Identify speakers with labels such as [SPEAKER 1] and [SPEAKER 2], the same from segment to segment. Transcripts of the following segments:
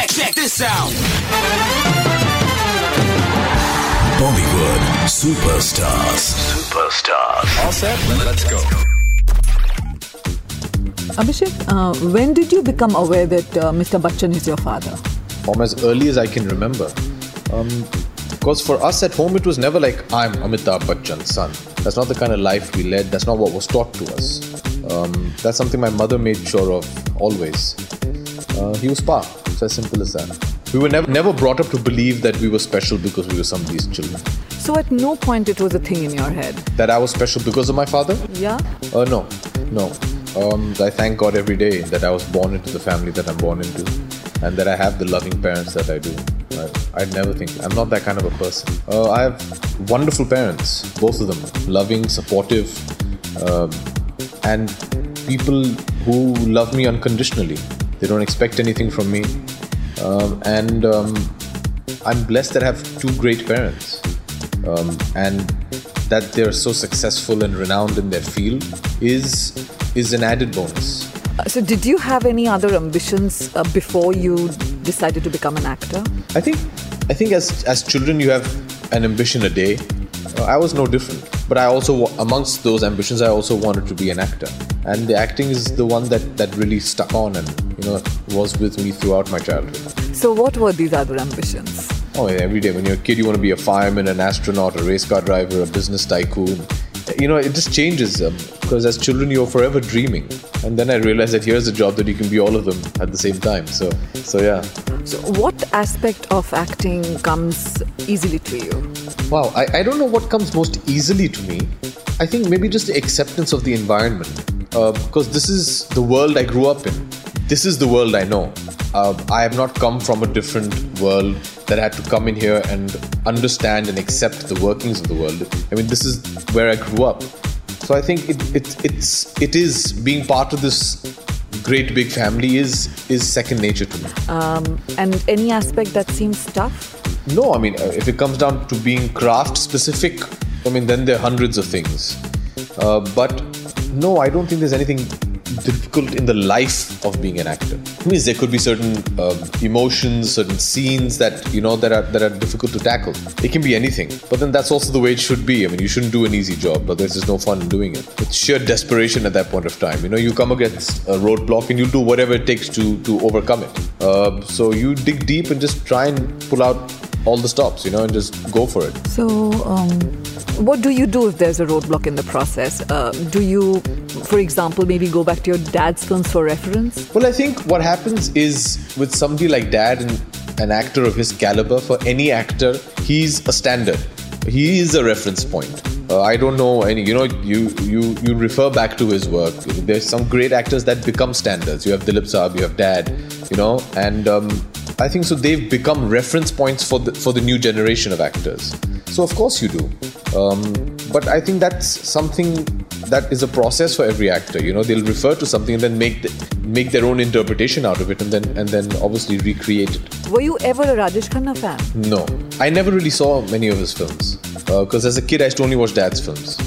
[SPEAKER 1] check, check this out.
[SPEAKER 2] Bollywood superstars. Superstars.
[SPEAKER 3] All set? Let's go.
[SPEAKER 4] Abhishek, uh, when did you become aware that uh, Mr. Bachchan is your father?
[SPEAKER 5] From as early as I can remember. Um, because for us at home, it was never like, I'm Amitabh Bachchan's son. That's not the kind of life we led. That's not what was taught to us. Um, that's something my mother made sure of always. Uh, he was Pa. It's as simple as that. We were never, never brought up to believe that we were special because we were somebody's children.
[SPEAKER 4] So at no point it was a thing in your head.
[SPEAKER 5] That I was special because of my father?
[SPEAKER 4] Yeah?
[SPEAKER 5] Uh, no, no. Um, I thank God every day that I was born into the family that I'm born into and that I have the loving parents that I do. I, I'd never think, I'm not that kind of a person. Uh, I have wonderful parents, both of them, loving, supportive, um, and people who love me unconditionally. They don't expect anything from me. Um, and um, I'm blessed that I have two great parents. Um, and that they're so successful and renowned in their field is is an added bonus.
[SPEAKER 4] Uh, so did you have any other ambitions uh, before you decided to become an actor?
[SPEAKER 5] I think I think as as children you have an ambition a day. Uh, I was no different, but I also amongst those ambitions I also wanted to be an actor, and the acting is the one that that really stuck on and you know was with me throughout my childhood.
[SPEAKER 4] So what were these other ambitions?
[SPEAKER 5] Oh, yeah, every day when you're a kid, you want to be a fireman, an astronaut, a race car driver, a business tycoon. You know, it just changes um, because as children, you're forever dreaming. And then I realized that here's a job that you can be all of them at the same time. So, so yeah.
[SPEAKER 4] So, what aspect of acting comes easily to you?
[SPEAKER 5] Wow, I, I don't know what comes most easily to me. I think maybe just the acceptance of the environment. Uh, because this is the world I grew up in. This is the world I know. Uh, I have not come from a different world that I had to come in here and understand and accept the workings of the world. I mean, this is where I grew up. So I think it, it, it's, it is being part of this great big family is, is second nature to me.
[SPEAKER 4] Um, and any aspect that seems tough?
[SPEAKER 5] No, I mean, uh, if it comes down to being craft specific, I mean, then there are hundreds of things. Uh, but no, I don't think there's anything difficult in the life of being an actor. It means there could be certain um, emotions, certain scenes that you know that are that are difficult to tackle. It can be anything, but then that's also the way it should be. I mean, you shouldn't do an easy job, but there's just no fun in doing it. It's sheer desperation at that point of time. You know, you come against a roadblock and you do whatever it takes to to overcome it. Uh, so you dig deep and just try and pull out all the stops, you know, and just go for it.
[SPEAKER 4] So, um, what do you do if there's a roadblock in the process? Uh, do you, for example, maybe go back to your dad's films for reference?
[SPEAKER 5] Well, I think what happens is with somebody like dad and an actor of his caliber, for any actor, he's a standard. He is a reference point. Uh, I don't know any. You know, you you you refer back to his work. There's some great actors that become standards. You have Dilip Saab, you have Dad, you know, and um, I think so. They've become reference points for the for the new generation of actors. So of course you do, um, but I think that's something that is a process for every actor. You know, they'll refer to something and then make the, make their own interpretation out of it, and then and then obviously recreate it.
[SPEAKER 4] Were you ever a Rajesh Khanna fan?
[SPEAKER 5] No, I never really saw many of his films because uh, as a kid I used to only watch Dad's films.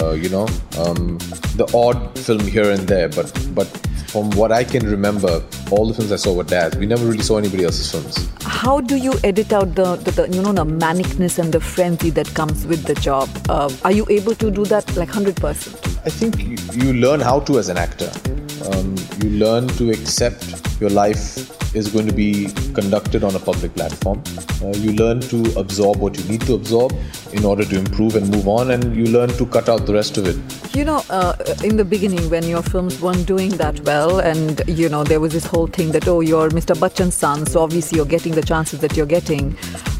[SPEAKER 5] Uh, you know, um, the odd film here and there, but but from what I can remember, all the films I saw were Dad's. We never really saw anybody else's films.
[SPEAKER 4] How do you edit out the, the, the you know the manicness and the frenzy that comes with the job? Uh, are you able to do that like hundred percent?
[SPEAKER 5] I think you, you learn how to as an actor. Um, you learn to accept your life is going to be conducted on a public platform. Uh, you learn to absorb what you need to absorb in order to improve and move on, and you learn to cut out the rest of it.
[SPEAKER 4] You know, uh, in the beginning, when your films weren't doing that well, and you know, there was this whole thing that, oh, you're Mr. Bachchan's son, so obviously you're getting the chances that you're getting.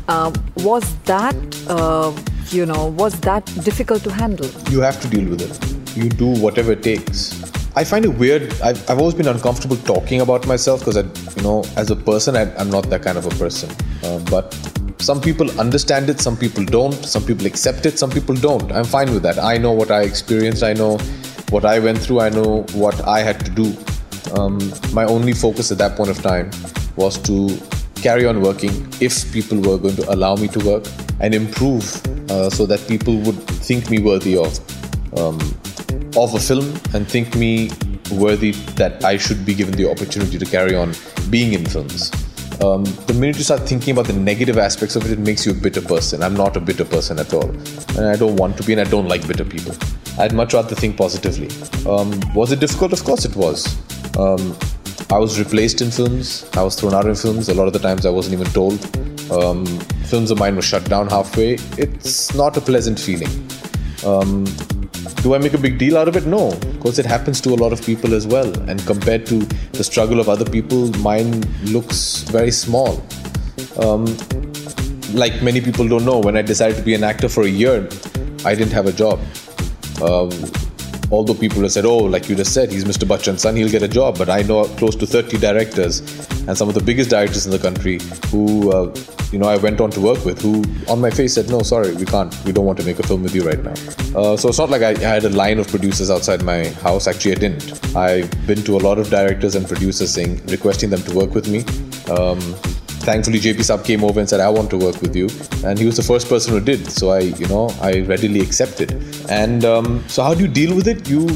[SPEAKER 4] Uh, was that, uh, you know, was that difficult to handle?
[SPEAKER 5] You have to deal with it. You do whatever it takes. I find it weird. I've, I've always been uncomfortable talking about myself because I, you know, as a person, I, am not that kind of a person. Uh, but some people understand it, some people don't. Some people accept it, some people don't. I'm fine with that. I know what I experienced. I know what I went through. I know what I had to do. Um, my only focus at that point of time was to carry on working if people were going to allow me to work and improve uh, so that people would think me worthy of um, of a film and think me worthy that I should be given the opportunity to carry on being in films. Um, the minute you start thinking about the negative aspects of it, it makes you a bitter person. I'm not a bitter person at all. And I don't want to be, and I don't like bitter people. I'd much rather think positively. Um, was it difficult? Of course it was. Um, I was replaced in films. I was thrown out in films. A lot of the times I wasn't even told. Um, films of mine were shut down halfway. It's not a pleasant feeling. Um, do I make a big deal out of it? No, because it happens to a lot of people as well. And compared to the struggle of other people, mine looks very small. Um, like many people don't know, when I decided to be an actor for a year, I didn't have a job. Um, although people have said, oh, like you just said, he's Mr. Bachchan's son, he'll get a job. But I know close to 30 directors and some of the biggest directors in the country who, uh, you know, I went on to work with who on my face said, no, sorry, we can't. We don't want to make a film with you right now. Uh, so it's not like I, I had a line of producers outside my house. Actually, I didn't. I've been to a lot of directors and producers saying, requesting them to work with me. Um, thankfully JP Saab came over and said I want to work with you. And he was the first person who did. So I you know I readily accepted. And um, so how do you deal with it? You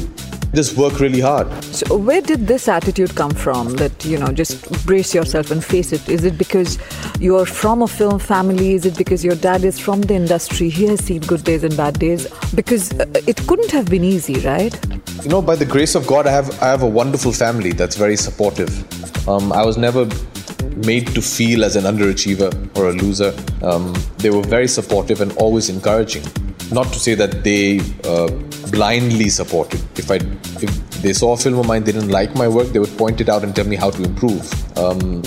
[SPEAKER 5] just work really hard.
[SPEAKER 4] So where did this attitude come from that you know just brace yourself and face it? Is it because you're from a film family? Is it because your dad is from the industry? He has seen good days and bad days. Because uh, it couldn't have been easy right?
[SPEAKER 5] You know by the grace of god i have i have a wonderful family that's very supportive. Um, i was never made to feel as an underachiever or a loser. Um, they were very supportive and always encouraging. Not to say that they uh, blindly supported. If I if they saw a film of mine, they didn't like my work, they would point it out and tell me how to improve. Um,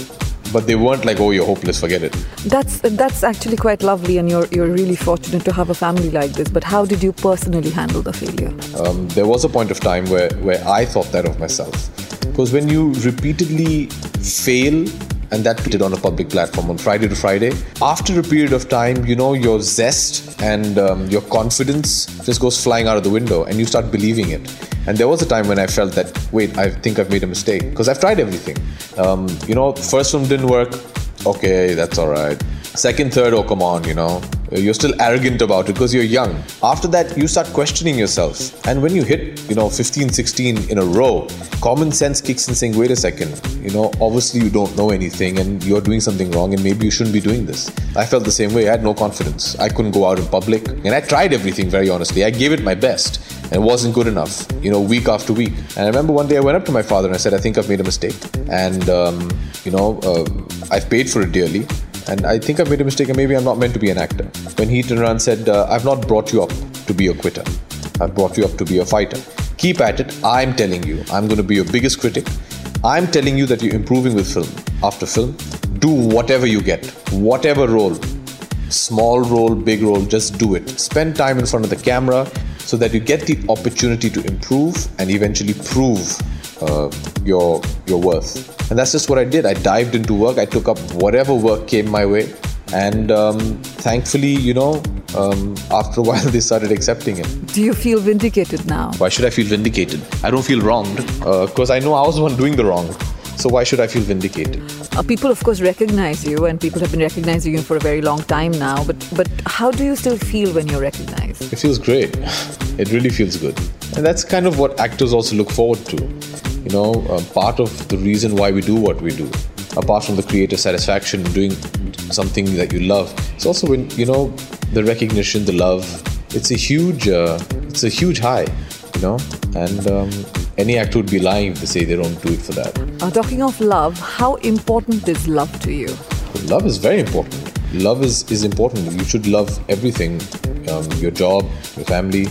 [SPEAKER 5] but they weren't like, "Oh, you're hopeless, forget it."
[SPEAKER 4] That's that's actually quite lovely, and you're you're really fortunate to have a family like this. But how did you personally handle the failure?
[SPEAKER 5] Um, there was a point of time where where I thought that of myself, because when you repeatedly fail and that did on a public platform on Friday to Friday. After a period of time, you know, your zest and um, your confidence just goes flying out of the window and you start believing it. And there was a time when I felt that, wait, I think I've made a mistake because I've tried everything. Um, you know, first one didn't work. Okay, that's all right. Second, third, oh, come on, you know. You're still arrogant about it because you're young. After that, you start questioning yourself. And when you hit, you know, 15, 16 in a row, common sense kicks in saying, wait a second, you know, obviously you don't know anything and you're doing something wrong and maybe you shouldn't be doing this. I felt the same way. I had no confidence. I couldn't go out in public. And I tried everything very honestly. I gave it my best and it wasn't good enough, you know, week after week. And I remember one day I went up to my father and I said, I think I've made a mistake. And, um, you know, uh, I've paid for it dearly and I think I made a mistake and maybe I'm not meant to be an actor. When he turned around and said, uh, I've not brought you up to be a quitter, I've brought you up to be a fighter. Keep at it. I'm telling you, I'm going to be your biggest critic. I'm telling you that you're improving with film after film. Do whatever you get, whatever role, small role, big role, just do it. Spend time in front of the camera so that you get the opportunity to improve and eventually prove uh, your your worth. And that's just what I did. I dived into work. I took up whatever work came my way, and um, thankfully, you know, um, after a while they started accepting it.
[SPEAKER 4] Do you feel vindicated now?
[SPEAKER 5] Why should I feel vindicated? I don't feel wronged because uh, I know I was the one doing the wrong. So why should I feel vindicated?
[SPEAKER 4] Uh, people, of course, recognize you, and people have been recognizing you for a very long time now. But but how do you still feel when you're recognized?
[SPEAKER 5] It feels great. It really feels good, and that's kind of what actors also look forward to you know, uh, part of the reason why we do what we do, apart from the creative satisfaction doing something that you love, it's also when you know the recognition, the love. It's a huge, uh, it's a huge high, you know, and um, any actor would be lying if they say they don't do it for that.
[SPEAKER 4] Uh, talking of love, how important is love to you?
[SPEAKER 5] Love is very important. Love is, is important. You should love everything, um, your job, your family.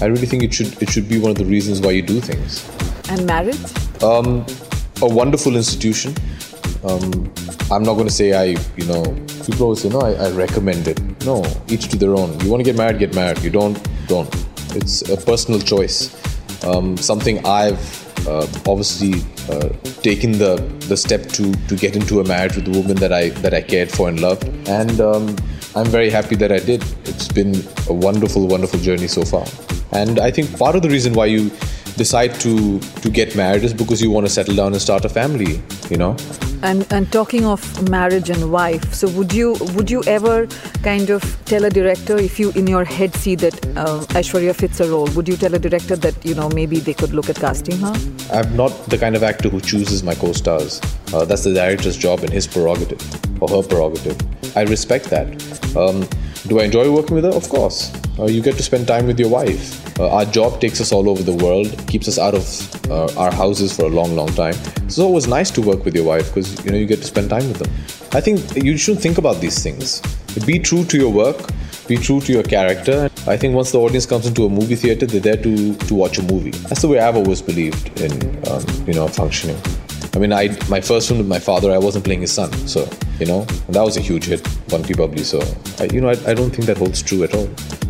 [SPEAKER 5] I really think it should it should be one of the reasons why you do things.
[SPEAKER 4] And marriage?
[SPEAKER 5] Um, a wonderful institution. Um, I'm not going to say I, you know, people always say, no, I, I recommend it. No, each to their own. You want to get married, get married. You don't, don't. It's a personal choice. Um, something I've uh, obviously uh, taken the the step to to get into a marriage with a woman that I that I cared for and loved, and um, I'm very happy that I did. It's been a wonderful, wonderful journey so far, and I think part of the reason why you decide to to get married is because you want to settle down and start a family you know
[SPEAKER 4] And and talking of marriage and wife, so would you would you ever kind of tell a director if you in your head see that uh, Aishwarya fits a role, would you tell a director that you know maybe they could look at casting her?
[SPEAKER 5] I'm not the kind of actor who chooses my co-stars. Uh, that's the director's job and his prerogative or her prerogative. I respect that. Um, do I enjoy working with her? Of course. Uh, you get to spend time with your wife. Uh, our job takes us all over the world, keeps us out of uh, our houses for a long, long time. So It's always nice to work with your wife because you know you get to spend time with them. I think you should think about these things. Be true to your work. Be true to your character. I think once the audience comes into a movie theater, they're there to, to watch a movie. That's the way I've always believed in um, you know functioning. I mean, I my first film with my father, I wasn't playing his son, so you know that was a huge hit, Bunty Babli. So I, you know, I, I don't think that holds true at all.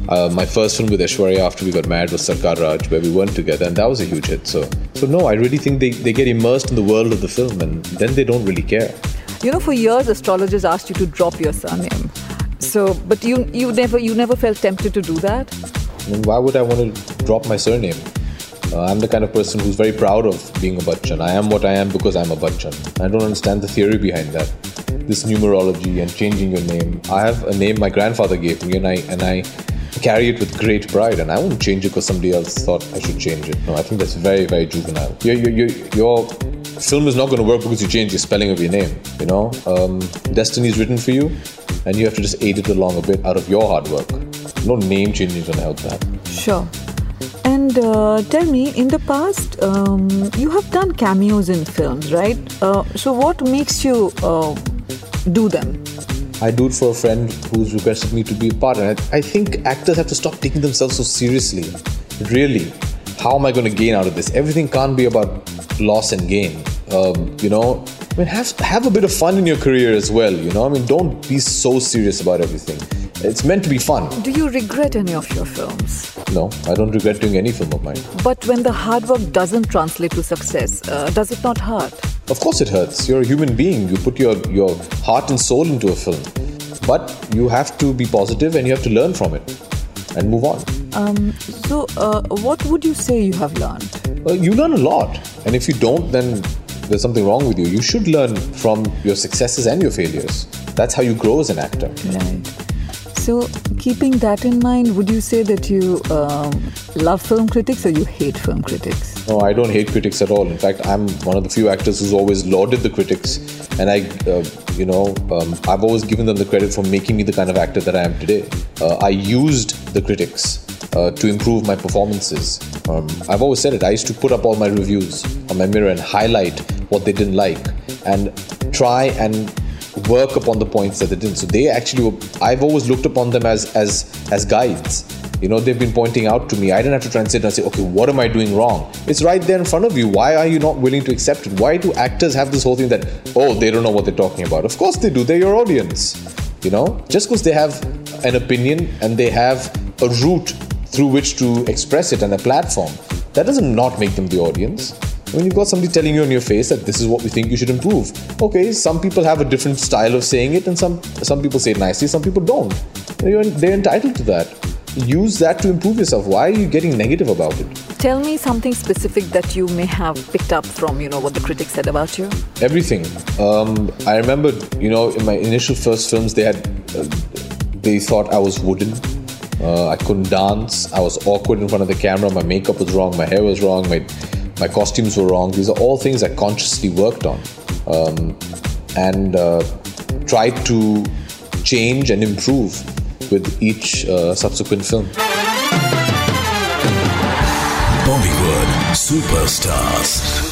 [SPEAKER 5] Uh, my first film with Aishwarya after we got married was Sarkar Raj, where we weren't together, and that was a huge hit. So, so no, I really think they, they get immersed in the world of the film, and then they don't really care.
[SPEAKER 4] You know, for years astrologers asked you to drop your surname. So, but you you never you never felt tempted to do that.
[SPEAKER 5] I mean, why would I want to drop my surname? Uh, I'm the kind of person who's very proud of being a Bachchan. I am what I am because I'm a Bachchan. I don't understand the theory behind that. This numerology and changing your name. I have a name my grandfather gave me, and I and I carry it with great pride. And I won't change it because somebody else thought I should change it. No, I think that's very very juvenile. Your your your, your film is not going to work because you change the spelling of your name. You know, um, destiny is written for you, and you have to just aid it along a bit out of your hard work. No name changing is going to help that.
[SPEAKER 4] Sure. And uh, tell me, in the past, um, you have done cameos in films, right? Uh, so, what makes you uh, do them?
[SPEAKER 5] I do it for a friend who's requested me to be a part. And I, I think actors have to stop taking themselves so seriously. Really, how am I going to gain out of this? Everything can't be about loss and gain. Um, you know, I mean, have have a bit of fun in your career as well. You know, I mean, don't be so serious about everything. It's meant to be fun.
[SPEAKER 4] Do you regret any of your films?
[SPEAKER 5] No, I don't regret doing any film of mine.
[SPEAKER 4] But when the hard work doesn't translate to success, uh, does it not hurt?
[SPEAKER 5] Of course, it hurts. You're a human being. You put your your heart and soul into a film, but you have to be positive and you have to learn from it and move on.
[SPEAKER 4] Um, so, uh, what would you say you have learned?
[SPEAKER 5] Well, you learn a lot, and if you don't, then there's something wrong with you. You should learn from your successes and your failures. That's how you grow as an actor.
[SPEAKER 4] Right. So, keeping that in mind, would you say that you um, love film critics or you hate film critics?
[SPEAKER 5] No, I don't hate critics at all. In fact, I'm one of the few actors who's always lauded the critics, and I, uh, you know, um, I've always given them the credit for making me the kind of actor that I am today. Uh, I used the critics uh, to improve my performances. Um, I've always said it. I used to put up all my reviews on my mirror and highlight what they didn't like, and try and work upon the points that they didn't. So they actually, were, I've always looked upon them as as as guides. You know, they've been pointing out to me. I didn't have to try and sit and say, okay, what am I doing wrong? It's right there in front of you. Why are you not willing to accept it? Why do actors have this whole thing that, oh, they don't know what they're talking about? Of course they do. They're your audience. You know, just because they have an opinion and they have a route through which to express it and a platform, that doesn't not make them the audience. When you've got somebody telling you on your face that this is what we think you should improve, okay, some people have a different style of saying it, and some some people say it nicely, some people don't. You're, they're entitled to that. Use that to improve yourself. Why are you getting negative about it?
[SPEAKER 4] Tell me something specific that you may have picked up from, you know, what the critics said about you.
[SPEAKER 5] Everything. Um, I remember, you know, in my initial first films, they had, uh, they thought I was wooden. Uh, I couldn't dance. I was awkward in front of the camera. My makeup was wrong. My hair was wrong. My my costumes were wrong. These are all things I consciously worked on um, and uh, tried to change and improve with each uh, subsequent film.
[SPEAKER 2] Bollywood superstars.